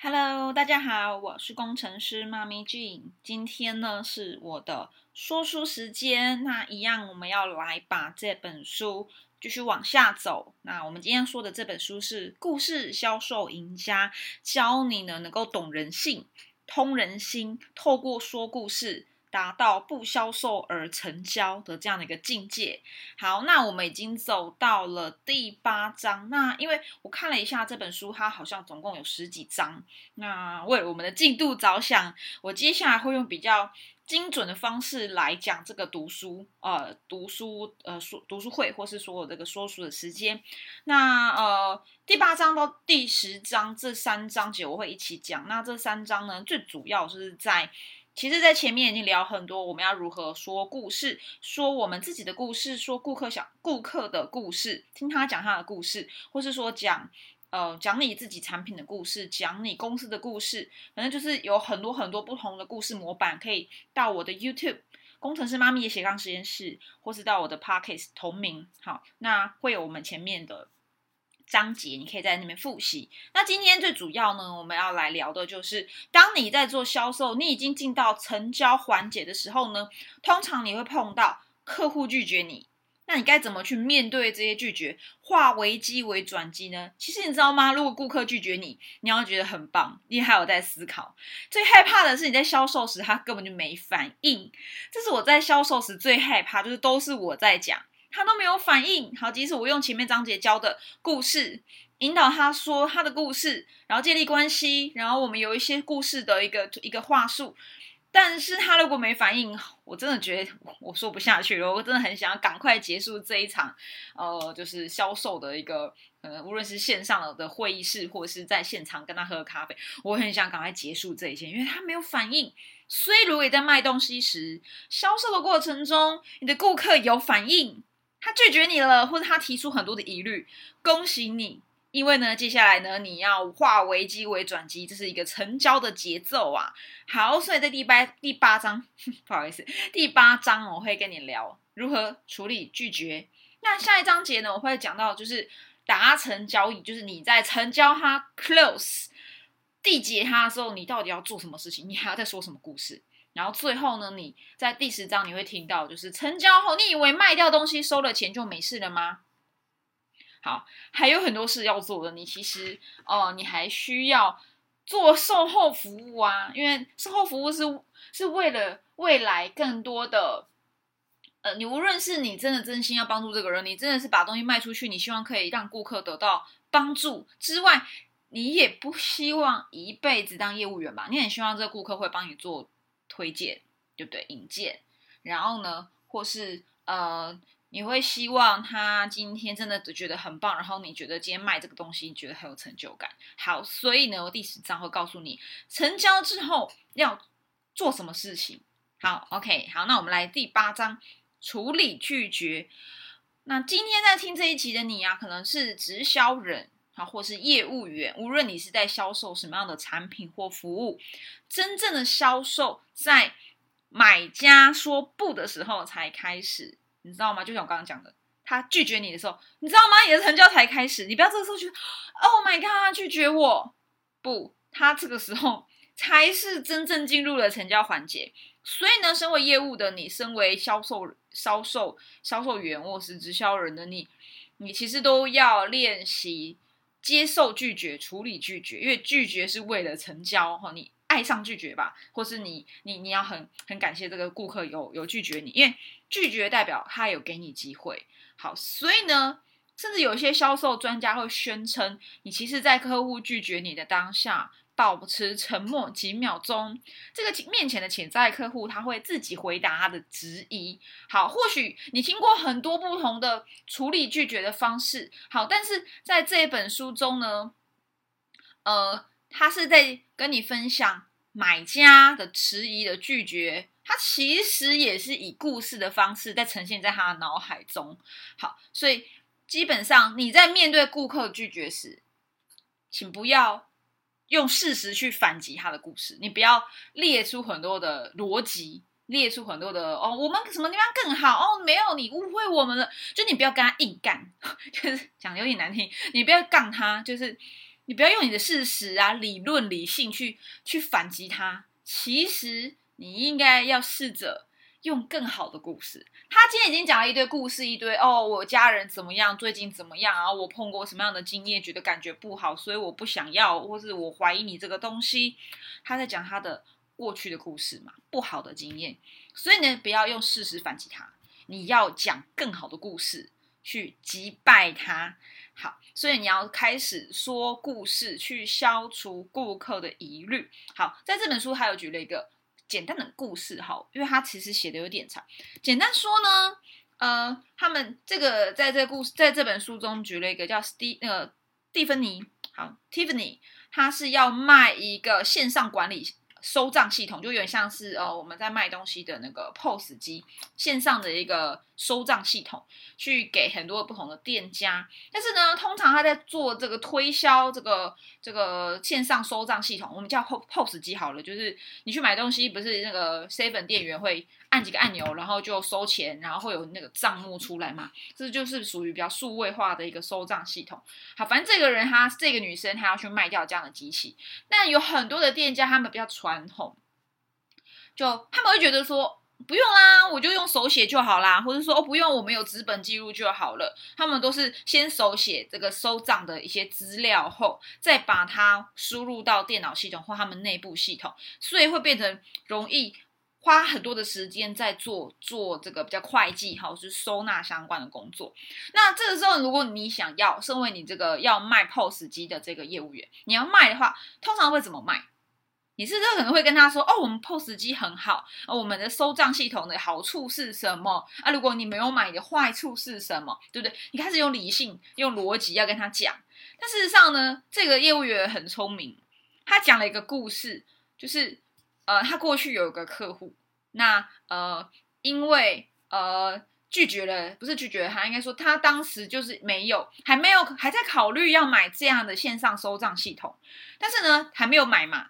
Hello，大家好，我是工程师妈咪 Jean。今天呢是我的说书时间，那一样我们要来把这本书继续往下走。那我们今天说的这本书是《故事销售赢家》，教你呢能够懂人性、通人心，透过说故事。达到不销售而成交的这样的一个境界。好，那我们已经走到了第八章。那因为我看了一下这本书，它好像总共有十几章。那为我们的进度着想，我接下来会用比较精准的方式来讲这个读书，呃，读书，呃，书读书会，或是说我这个说书的时间。那呃，第八章到第十章这三章节我会一起讲。那这三章呢，最主要是在。其实，在前面已经聊很多，我们要如何说故事，说我们自己的故事，说顾客想顾客的故事，听他讲他的故事，或是说讲呃讲你自己产品的故事，讲你公司的故事，反正就是有很多很多不同的故事模板，可以到我的 YouTube 工程师妈咪的斜杠实验室，或是到我的 Pockets 同名，好，那会有我们前面的。章节你可以在那边复习。那今天最主要呢，我们要来聊的就是，当你在做销售，你已经进到成交环节的时候呢，通常你会碰到客户拒绝你，那你该怎么去面对这些拒绝，化危机为转机呢？其实你知道吗？如果顾客拒绝你，你要觉得很棒，你还有在思考。最害怕的是你在销售时，他根本就没反应。这是我在销售时最害怕，就是都是我在讲。他都没有反应。好，即使我用前面章节教的故事引导他说他的故事，然后建立关系，然后我们有一些故事的一个一个话术，但是他如果没反应，我真的觉得我说不下去了。我真的很想要赶快结束这一场，呃，就是销售的一个，呃，无论是线上的会议室，或者是在现场跟他喝咖啡，我很想赶快结束这一切，因为他没有反应。所以，如果你在卖东西时，销售的过程中，你的顾客有反应。他拒绝你了，或者他提出很多的疑虑，恭喜你，因为呢，接下来呢，你要化危机为转机，这是一个成交的节奏啊。好，所以在第八第八章，不好意思，第八章我会跟你聊如何处理拒绝。那下一章节呢，我会讲到就是达成交易，就是你在成交他 close 缔结他的时候，你到底要做什么事情？你还要再说什么故事？然后最后呢，你在第十章你会听到，就是成交后，你以为卖掉东西收了钱就没事了吗？好，还有很多事要做的。你其实哦，你还需要做售后服务啊，因为售后服务是是为了未来更多的，呃，你无论是你真的真心要帮助这个人，你真的是把东西卖出去，你希望可以让顾客得到帮助之外，你也不希望一辈子当业务员吧？你很希望这个顾客会帮你做。推荐对不对？引荐，然后呢，或是呃，你会希望他今天真的觉得很棒，然后你觉得今天卖这个东西，你觉得很有成就感。好，所以呢，我第十章会告诉你成交之后要做什么事情。好，OK，好，那我们来第八章处理拒绝。那今天在听这一集的你啊，可能是直销人。啊，或是业务员，无论你是在销售什么样的产品或服务，真正的销售在买家说不的时候才开始，你知道吗？就像我刚刚讲的，他拒绝你的时候，你知道吗？你的成交才开始。你不要这个时候觉得，Oh my god，他拒绝我，不，他这个时候才是真正进入了成交环节。所以呢，身为业务的你，身为销售、销售、销售员或是直销人的你，你其实都要练习。接受拒绝，处理拒绝，因为拒绝是为了成交哈。你爱上拒绝吧，或是你你你要很很感谢这个顾客有有拒绝你，因为拒绝代表他有给你机会。好，所以呢，甚至有些销售专家会宣称，你其实，在客户拒绝你的当下。保持沉默几秒钟，这个面前的潜在客户他会自己回答他的质疑。好，或许你听过很多不同的处理拒绝的方式。好，但是在这一本书中呢，呃，他是在跟你分享买家的迟疑的拒绝，他其实也是以故事的方式在呈现在他的脑海中。好，所以基本上你在面对顾客拒绝时，请不要。用事实去反击他的故事，你不要列出很多的逻辑，列出很多的哦，我们什么地方更好哦？没有，你误会我们了。就你不要跟他硬干，就是讲有点难听，你不要杠他，就是你不要用你的事实啊、理论、理性去去反击他。其实你应该要试着用更好的故事。他今天已经讲了一堆故事，一堆哦，我家人怎么样，最近怎么样啊？我碰过什么样的经验，觉得感觉不好，所以我不想要，或是我怀疑你这个东西。他在讲他的过去的故事嘛，不好的经验。所以呢，不要用事实反击他，你要讲更好的故事去击败他。好，所以你要开始说故事去消除顾客的疑虑。好，在这本书还有举了一个简单的故事，哈，因为它其实写的有点长。简单说呢，呃，他们这个在这个故事在这本书中举了一个叫蒂那个蒂芬尼，好，Tiffany，他是要卖一个线上管理。收账系统就有点像是呃我们在卖东西的那个 POS 机线上的一个收账系统，去给很多不同的店家。但是呢，通常他在做这个推销这个这个线上收账系统，我们叫 POS 机好了，就是你去买东西，不是那个 seven 店员会。按几个按钮，然后就收钱，然后会有那个账目出来嘛？这就是属于比较数位化的一个收账系统。好，反正这个人他这个女生她要去卖掉这样的机器，那有很多的店家他们比较传统，就他们会觉得说不用啦，我就用手写就好啦，或者说哦不用，我们有纸本记录就好了。他们都是先手写这个收账的一些资料后，再把它输入到电脑系统或他们内部系统，所以会变成容易。花很多的时间在做做这个比较会计哈，是收纳相关的工作。那这个时候，如果你想要身为你这个要卖 POS 机的这个业务员，你要卖的话，通常会怎么卖？你是不是可能会跟他说：“哦，我们 POS 机很好，我们的收账系统的好处是什么？啊，如果你没有买的坏处是什么？对不对？你开始用理性、用逻辑要跟他讲。但事实上呢，这个业务员很聪明，他讲了一个故事，就是。呃，他过去有一个客户，那呃，因为呃拒绝了，不是拒绝了他，应该说他当时就是没有，还没有还在考虑要买这样的线上收账系统，但是呢还没有买嘛，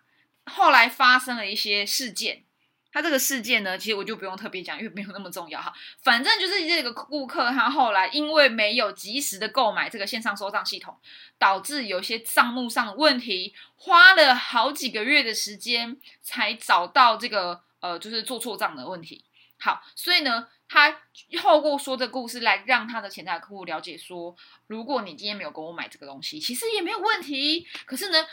后来发生了一些事件。他这个事件呢，其实我就不用特别讲，因为没有那么重要哈。反正就是这个顾客，他后来因为没有及时的购买这个线上收账系统，导致有些账目上的问题，花了好几个月的时间才找到这个呃，就是做错账的问题。好，所以呢，他透过说这故事来让他的潜在客户了解说，如果你今天没有给我买这个东西，其实也没有问题。可是呢，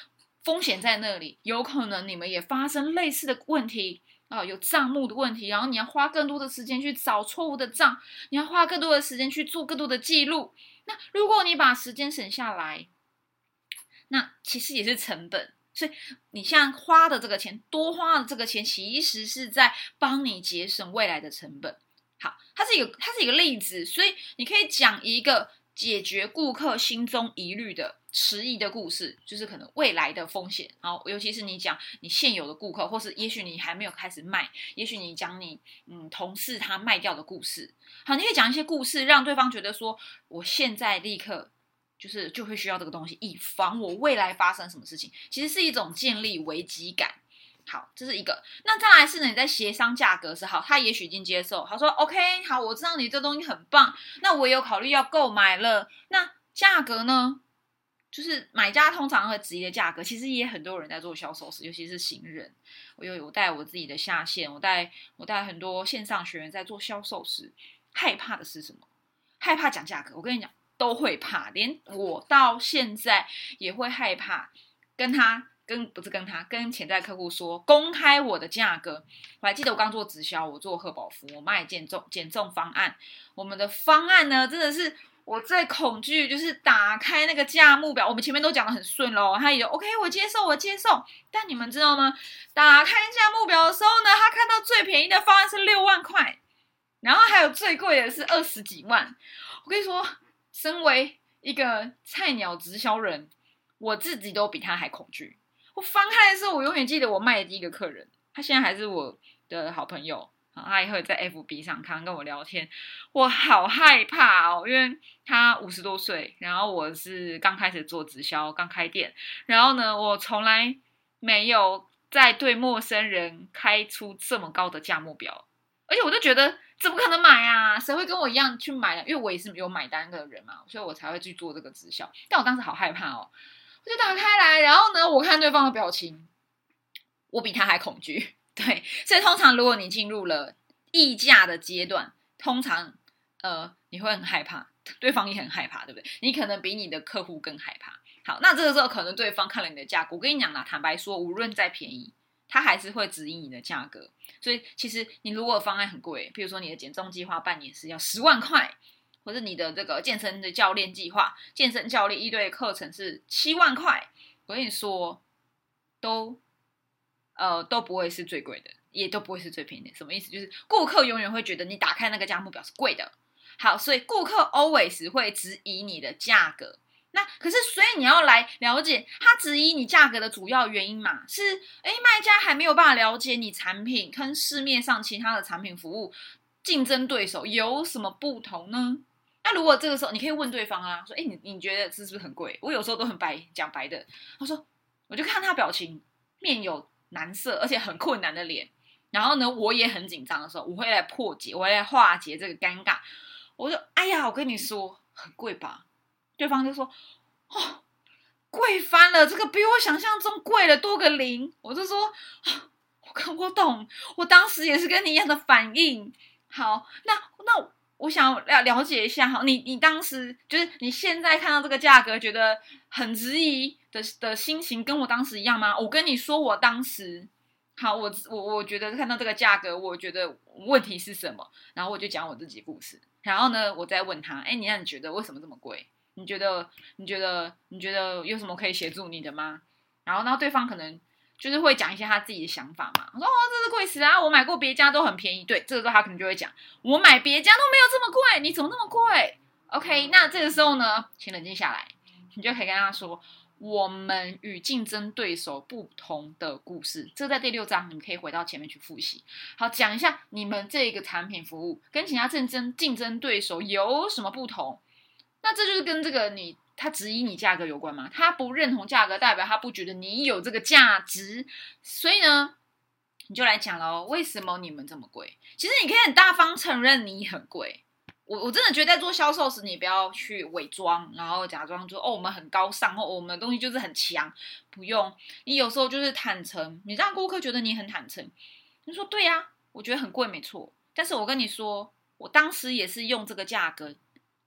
风险在那里，有可能你们也发生类似的问题。啊，有账目的问题，然后你要花更多的时间去找错误的账，你要花更多的时间去做更多的记录。那如果你把时间省下来，那其实也是成本。所以你像花的这个钱，多花的这个钱，其实是在帮你节省未来的成本。好，它是一个，它是一个例子，所以你可以讲一个解决顾客心中疑虑的。迟疑的故事，就是可能未来的风险。好，尤其是你讲你现有的顾客，或是也许你还没有开始卖，也许你讲你嗯同事他卖掉的故事。好，你可以讲一些故事，让对方觉得说，我现在立刻就是就会需要这个东西，以防我未来发生什么事情。其实是一种建立危机感。好，这是一个。那再来是呢，你在协商价格时，好，他也许已经接受，他说 OK，好，我知道你这东西很棒，那我有考虑要购买了。那价格呢？就是买家通常会质疑的价格，其实也很多人在做销售时，尤其是新人。我有我带我自己的下线，我带我带很多线上学员在做销售时，害怕的是什么？害怕讲价格。我跟你讲，都会怕，连我到现在也会害怕跟他跟不是跟他跟潜在客户说公开我的价格。我还记得我刚做直销，我做贺宝福，我卖减重减重方案。我们的方案呢，真的是。我最恐惧就是打开那个价目表，我们前面都讲的很顺喽，他也就 OK，我接受，我接受。但你们知道吗？打开价目表的时候呢，他看到最便宜的方案是六万块，然后还有最贵的是二十几万。我跟你说，身为一个菜鸟直销人，我自己都比他还恐惧。我翻开的时候，我永远记得我卖的第一个客人，他现在还是我的好朋友。他也会在 FB 上看跟我聊天，我好害怕哦，因为他五十多岁，然后我是刚开始做直销，刚开店，然后呢，我从来没有在对陌生人开出这么高的价目标，而且我就觉得怎么可能买啊？谁会跟我一样去买呢？因为我也是有买单的人嘛，所以我才会去做这个直销。但我当时好害怕哦，就打开来，然后呢，我看对方的表情，我比他还恐惧。对，所以通常如果你进入了议价的阶段，通常呃你会很害怕，对方也很害怕，对不对？你可能比你的客户更害怕。好，那这个时候可能对方看了你的价格，我跟你讲啦，坦白说，无论再便宜，他还是会指引你的价格。所以其实你如果方案很贵，比如说你的减重计划半年是要十万块，或者你的这个健身的教练计划、健身教练一对课程是七万块，我跟你说，都。呃，都不会是最贵的，也都不会是最便宜的。什么意思？就是顾客永远会觉得你打开那个价目表是贵的。好，所以顾客 always 会质疑你的价格。那可是，所以你要来了解他质疑你价格的主要原因嘛？是，哎，卖家还没有办法了解你产品跟市面上其他的产品服务竞争对手有什么不同呢？那如果这个时候，你可以问对方啊，说，哎，你你觉得这是不是很贵？我有时候都很白讲白的。他说，我就看他表情面有。难色，而且很困难的脸，然后呢，我也很紧张的时候，我会来破解，我会来化解这个尴尬。我说：“哎呀，我跟你说，很贵吧？”对方就说：“哦，贵翻了，这个比我想象中贵了多个零。”我就说：“我看我懂，我当时也是跟你一样的反应。”好，那那我想了了解一下，好，你你当时就是你现在看到这个价格，觉得很质疑。的的心情跟我当时一样吗？我跟你说，我当时好，我我我觉得看到这个价格，我觉得问题是什么？然后我就讲我自己故事。然后呢，我再问他，哎，你让你觉得为什么这么贵？你觉得你觉得你觉得有什么可以协助你的吗？然后呢，对方可能就是会讲一些他自己的想法嘛。我说哦，这是贵死啊！我买过别家都很便宜。对，这个时候他可能就会讲，我买别家都没有这么贵，你怎么那么贵？OK，那这个时候呢，请冷静下来，你就可以跟他说。我们与竞争对手不同的故事，这在第六章，你们可以回到前面去复习。好，讲一下你们这个产品服务跟其他竞争竞争对手有什么不同？那这就是跟这个你他质疑你价格有关吗？他不认同价格，代表他不觉得你有这个价值。所以呢，你就来讲喽，为什么你们这么贵？其实你可以很大方承认你很贵。我我真的觉得在做销售时，你不要去伪装，然后假装说哦我们很高尚，哦我们的东西就是很强，不用。你有时候就是坦诚，你让顾客觉得你很坦诚。你说对呀，我觉得很贵没错，但是我跟你说，我当时也是用这个价格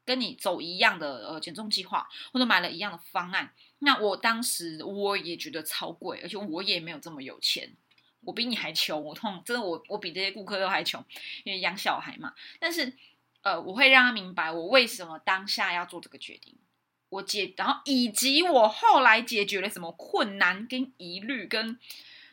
跟你走一样的呃减重计划，或者买了一样的方案。那我当时我也觉得超贵，而且我也没有这么有钱，我比你还穷，我痛真的我我比这些顾客都还穷，因为养小孩嘛。但是。呃，我会让他明白我为什么当下要做这个决定，我解，然后以及我后来解决了什么困难跟疑虑，跟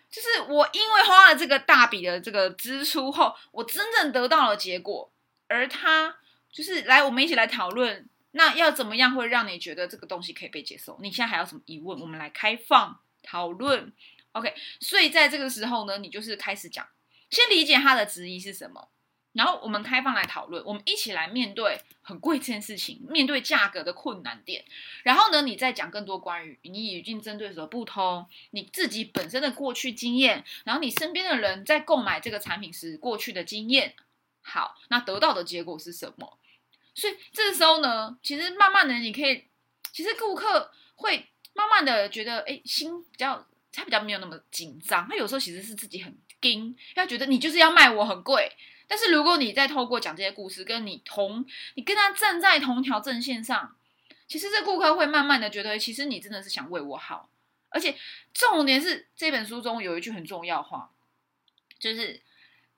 就是我因为花了这个大笔的这个支出后，我真正得到了结果，而他就是来我们一起来讨论，那要怎么样会让你觉得这个东西可以被接受？你现在还有什么疑问？我们来开放讨论，OK？所以在这个时候呢，你就是开始讲，先理解他的质疑是什么。然后我们开放来讨论，我们一起来面对很贵这件事情，面对价格的困难点。然后呢，你再讲更多关于你已经针对手的不通，你自己本身的过去经验，然后你身边的人在购买这个产品时过去的经验。好，那得到的结果是什么？所以这个时候呢，其实慢慢的你可以，其实顾客会慢慢的觉得，哎，心比较他比较没有那么紧张。他有时候其实是自己很惊，他觉得你就是要卖我很贵。但是如果你在透过讲这些故事，跟你同你跟他站在同条阵线上，其实这顾客会慢慢的觉得，其实你真的是想为我好。而且重点是这本书中有一句很重要话，就是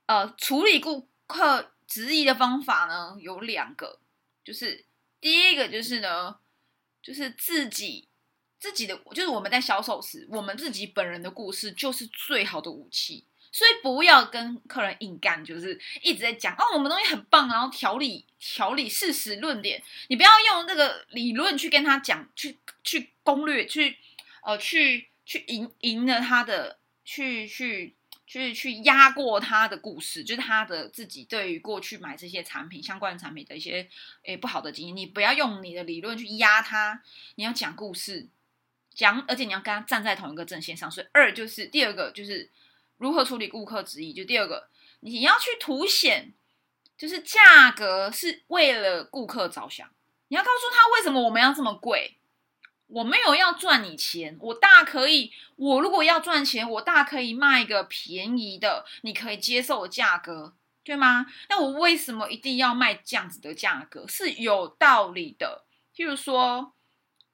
呃处理顾客质疑的方法呢有两个，就是第一个就是呢，就是自己自己的，就是我们在销售时，我们自己本人的故事就是最好的武器。所以不要跟客人硬干，就是一直在讲哦，我们东西很棒，然后条理条理事实论点，你不要用那个理论去跟他讲，去去攻略，去呃去去赢赢了他的，去去去去压过他的故事，就是他的自己对于过去买这些产品相关产品的一些诶不好的经验，你不要用你的理论去压他，你要讲故事，讲而且你要跟他站在同一个阵线上。所以二就是第二个就是。如何处理顾客质疑？就第二个，你要去凸显，就是价格是为了顾客着想。你要告诉他为什么我们要这么贵，我没有要赚你钱，我大可以，我如果要赚钱，我大可以卖一个便宜的，你可以接受的价格，对吗？那我为什么一定要卖这样子的价格？是有道理的。譬如说，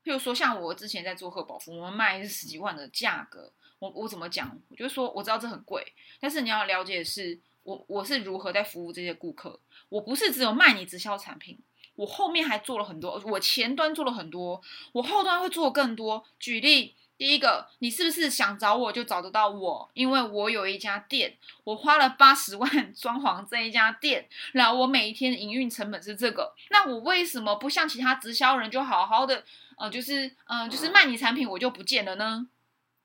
譬如说，像我之前在做贺宝福，我们卖是十几万的价格，我我怎么讲？我就说我知道这很贵，但是你要了解的是，我我是如何在服务这些顾客，我不是只有卖你直销产品。我后面还做了很多，我前端做了很多，我后端会做更多。举例，第一个，你是不是想找我就找得到我？因为我有一家店，我花了八十万 装潢这一家店，然后我每一天的营运成本是这个。那我为什么不像其他直销人就好好的，呃，就是嗯，就是卖你产品我就不见了呢？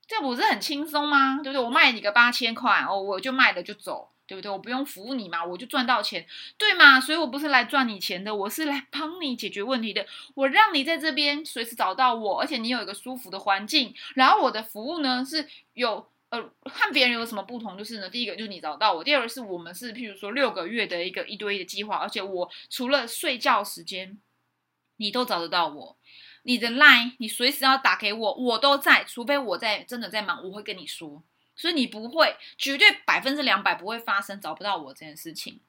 这不是很轻松吗？对不对？我卖你个八千块哦，我就卖了就走。对不对？我不用服务你嘛，我就赚到钱，对吗？所以我不是来赚你钱的，我是来帮你解决问题的。我让你在这边随时找到我，而且你有一个舒服的环境。然后我的服务呢是有呃，和别人有什么不同？就是呢，第一个就是你找到我，第二个是我们是譬如说六个月的一个一对一的计划，而且我除了睡觉时间，你都找得到我。你的 line 你随时要打给我，我都在，除非我在真的在忙，我会跟你说。所以你不会绝对百分之两百不会发生找不到我这件事情。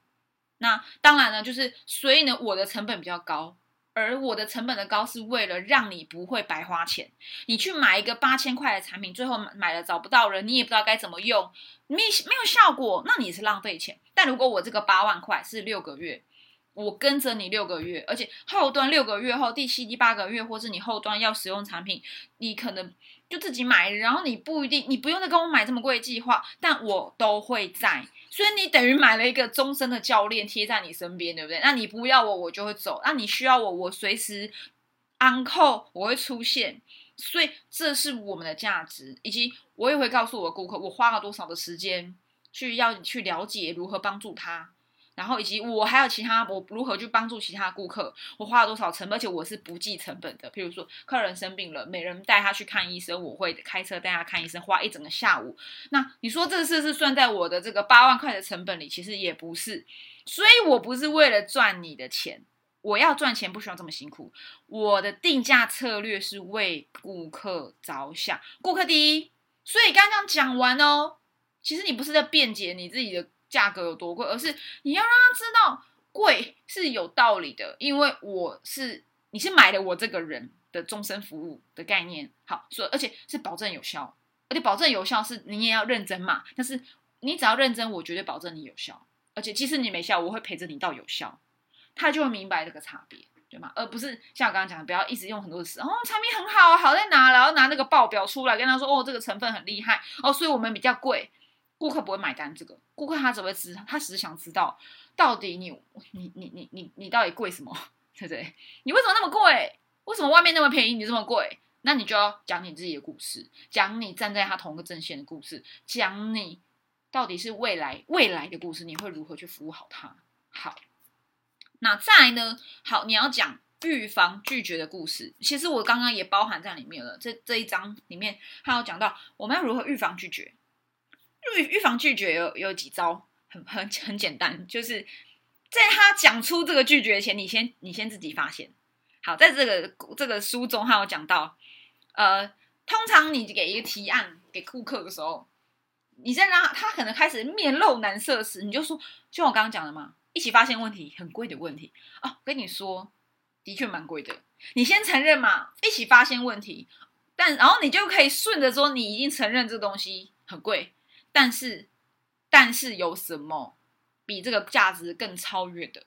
那当然呢，就是所以呢，我的成本比较高，而我的成本的高是为了让你不会白花钱。你去买一个八千块的产品，最后买了找不到人，你也不知道该怎么用，没没有效果，那你是浪费钱。但如果我这个八万块是六个月，我跟着你六个月，而且后端六个月后第七、第八个月，或是你后端要使用产品，你可能。就自己买，然后你不一定，你不用再跟我买这么贵的计划，但我都会在，所以你等于买了一个终身的教练贴在你身边，对不对？那你不要我，我就会走；那你需要我，我随时安扣，我会出现。所以这是我们的价值，以及我也会告诉我的顾客，我花了多少的时间去要你去了解如何帮助他。然后以及我还有其他，我如何去帮助其他顾客？我花了多少成本？而且我是不计成本的。譬如说，客人生病了，每人带他去看医生，我会开车带他看医生，花一整个下午。那你说这次是算在我的这个八万块的成本里？其实也不是。所以我不是为了赚你的钱，我要赚钱不需要这么辛苦。我的定价策略是为顾客着想，顾客第一。所以刚刚讲完哦，其实你不是在辩解你自己的。价格有多贵，而是你要让他知道贵是有道理的，因为我是你是买了我这个人的终身服务的概念，好，所以而且是保证有效，而且保证有效是你也要认真嘛，但是你只要认真，我绝对保证你有效，而且即使你没效，我会陪着你到有效，他就会明白这个差别，对吗？而不是像我刚刚讲的，不要一直用很多的词，哦，产品很好，好在哪，然后拿那个报表出来跟他说，哦，这个成分很厉害，哦，所以我们比较贵。顾客不会买单，这个顾客他只会知，他只是想知道到底你你你你你你到底贵什么，对不对？你为什么那么贵？为什么外面那么便宜，你这么贵？那你就要讲你自己的故事，讲你站在他同个阵线的故事，讲你到底是未来未来的故事，你会如何去服务好他？好，那再来呢？好，你要讲预防拒绝的故事。其实我刚刚也包含在里面了，这这一章里面还有讲到我们要如何预防拒绝。预预防拒绝有有几招，很很很简单，就是在他讲出这个拒绝前，你先你先自己发现。好，在这个这个书中，他有讲到，呃，通常你给一个提案给顾客的时候，你在让他可能开始面露难色时，你就说，就我刚刚讲的嘛，一起发现问题，很贵的问题哦，跟你说，的确蛮贵的，你先承认嘛，一起发现问题，但然后你就可以顺着说，你已经承认这东西很贵。但是，但是有什么比这个价值更超越的？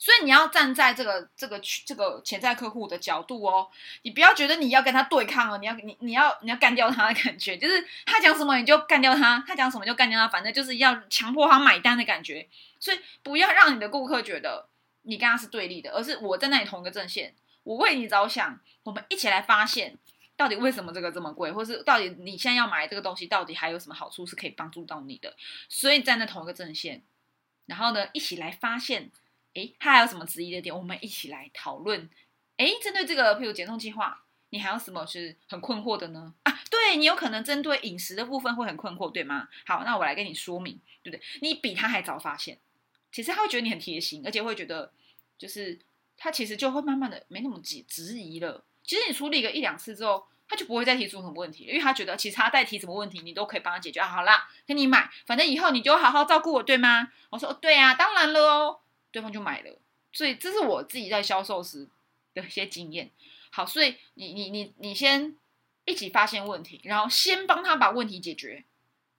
所以你要站在这个这个这个潜在客户的角度哦，你不要觉得你要跟他对抗哦，你要你你要你要干掉他的感觉，就是他讲什么你就干掉他，他讲什么就干掉他，反正就是要强迫他买单的感觉。所以不要让你的顾客觉得你跟他是对立的，而是我站在你同一个阵线，我为你着想，我们一起来发现。到底为什么这个这么贵，或是到底你现在要买这个东西，到底还有什么好处是可以帮助到你的？所以站在同一个阵线，然后呢，一起来发现，诶，他还有什么质疑的点？我们一起来讨论。诶，针对这个，譬如减重计划，你还有什么是很困惑的呢？啊，对你有可能针对饮食的部分会很困惑，对吗？好，那我来跟你说明，对不对？你比他还早发现，其实他会觉得你很贴心，而且会觉得就是他其实就会慢慢的没那么急质疑了。其实你处理个一两次之后，他就不会再提出什么问题，因为他觉得其实他再提什么问题，你都可以帮他解决。好啦，给你买，反正以后你就好好照顾我，对吗？我说哦，对啊，当然了哦。对方就买了，所以这是我自己在销售时的一些经验。好，所以你你你你先一起发现问题，然后先帮他把问题解决。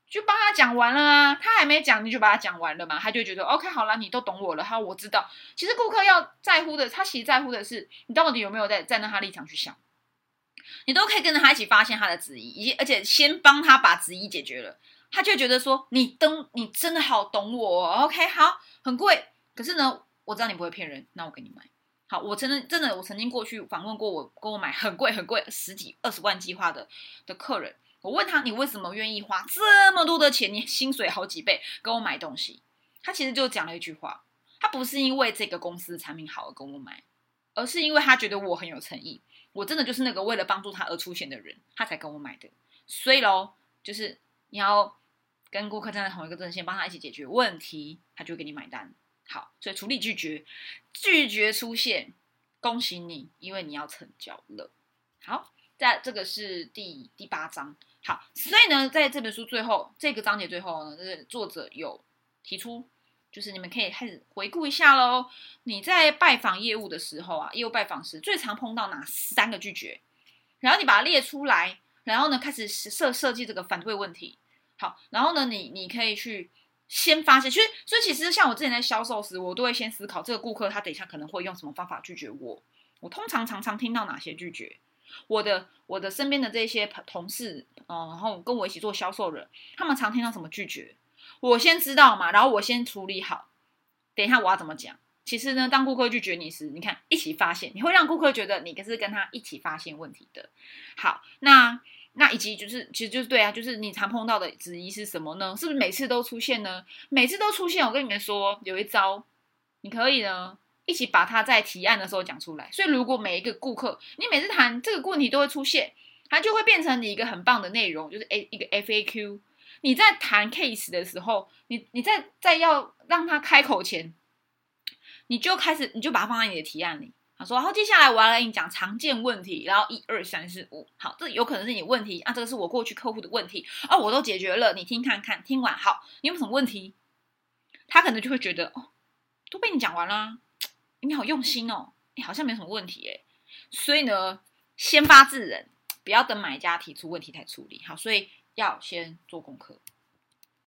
就帮他讲完了啊，他还没讲你就把他讲完了嘛，他就觉得 OK 好了，你都懂我了，好，我知道。其实顾客要在乎的，他其实在乎的是你到底有没有在站在他立场去想，你都可以跟着他一起发现他的质疑，以及而且先帮他把质疑解决了，他就觉得说你懂，你真的好懂我，OK 好，很贵，可是呢，我知道你不会骗人，那我给你买。好，我真的真的我曾经过去访问过我跟我买很贵很贵十几二十万计划的的客人。我问他：“你为什么愿意花这么多的钱？你薪水好几倍，跟我买东西？”他其实就讲了一句话：“他不是因为这个公司的产品好而跟我买，而是因为他觉得我很有诚意，我真的就是那个为了帮助他而出现的人，他才跟我买的。所以喽，就是你要跟顾客站在同一个阵线，帮他一起解决问题，他就给你买单。好，所以处理拒绝，拒绝出现，恭喜你，因为你要成交了。好，在这个是第第八章。”好，所以呢，在这本书最后这个章节最后呢，就是作者有提出，就是你们可以开始回顾一下喽。你在拜访业务的时候啊，业务拜访时最常碰到哪三个拒绝？然后你把它列出来，然后呢，开始设设计这个反对问题。好，然后呢，你你可以去先发现，其实所以其实像我之前在销售时，我都会先思考这个顾客他等一下可能会用什么方法拒绝我。我通常常常听到哪些拒绝？我的我的身边的这些同事，嗯，然后跟我一起做销售人，他们常听到什么拒绝，我先知道嘛，然后我先处理好。等一下我要怎么讲？其实呢，当顾客拒绝你时，你看一起发现，你会让顾客觉得你是跟他一起发现问题的。好，那那以及就是，其实就是对啊，就是你常碰到的质疑是什么呢？是不是每次都出现呢？每次都出现，我跟你们说，有一招，你可以呢。一起把它在提案的时候讲出来，所以如果每一个顾客，你每次谈这个问题都会出现，它就会变成你一个很棒的内容，就是 A 一个 FAQ。你在谈 case 的时候，你你在在要让他开口前，你就开始你就把它放在你的提案里。他说，然后，接下来我要来跟你讲常见问题，然后一二三四五，好，这有可能是你问题啊，这个是我过去客户的问题啊，我都解决了，你听看看，听完好，你有什么问题？他可能就会觉得哦，都被你讲完了。你好用心哦，你好像没什么问题诶。所以呢，先发制人，不要等买家提出问题才处理。好，所以要先做功课。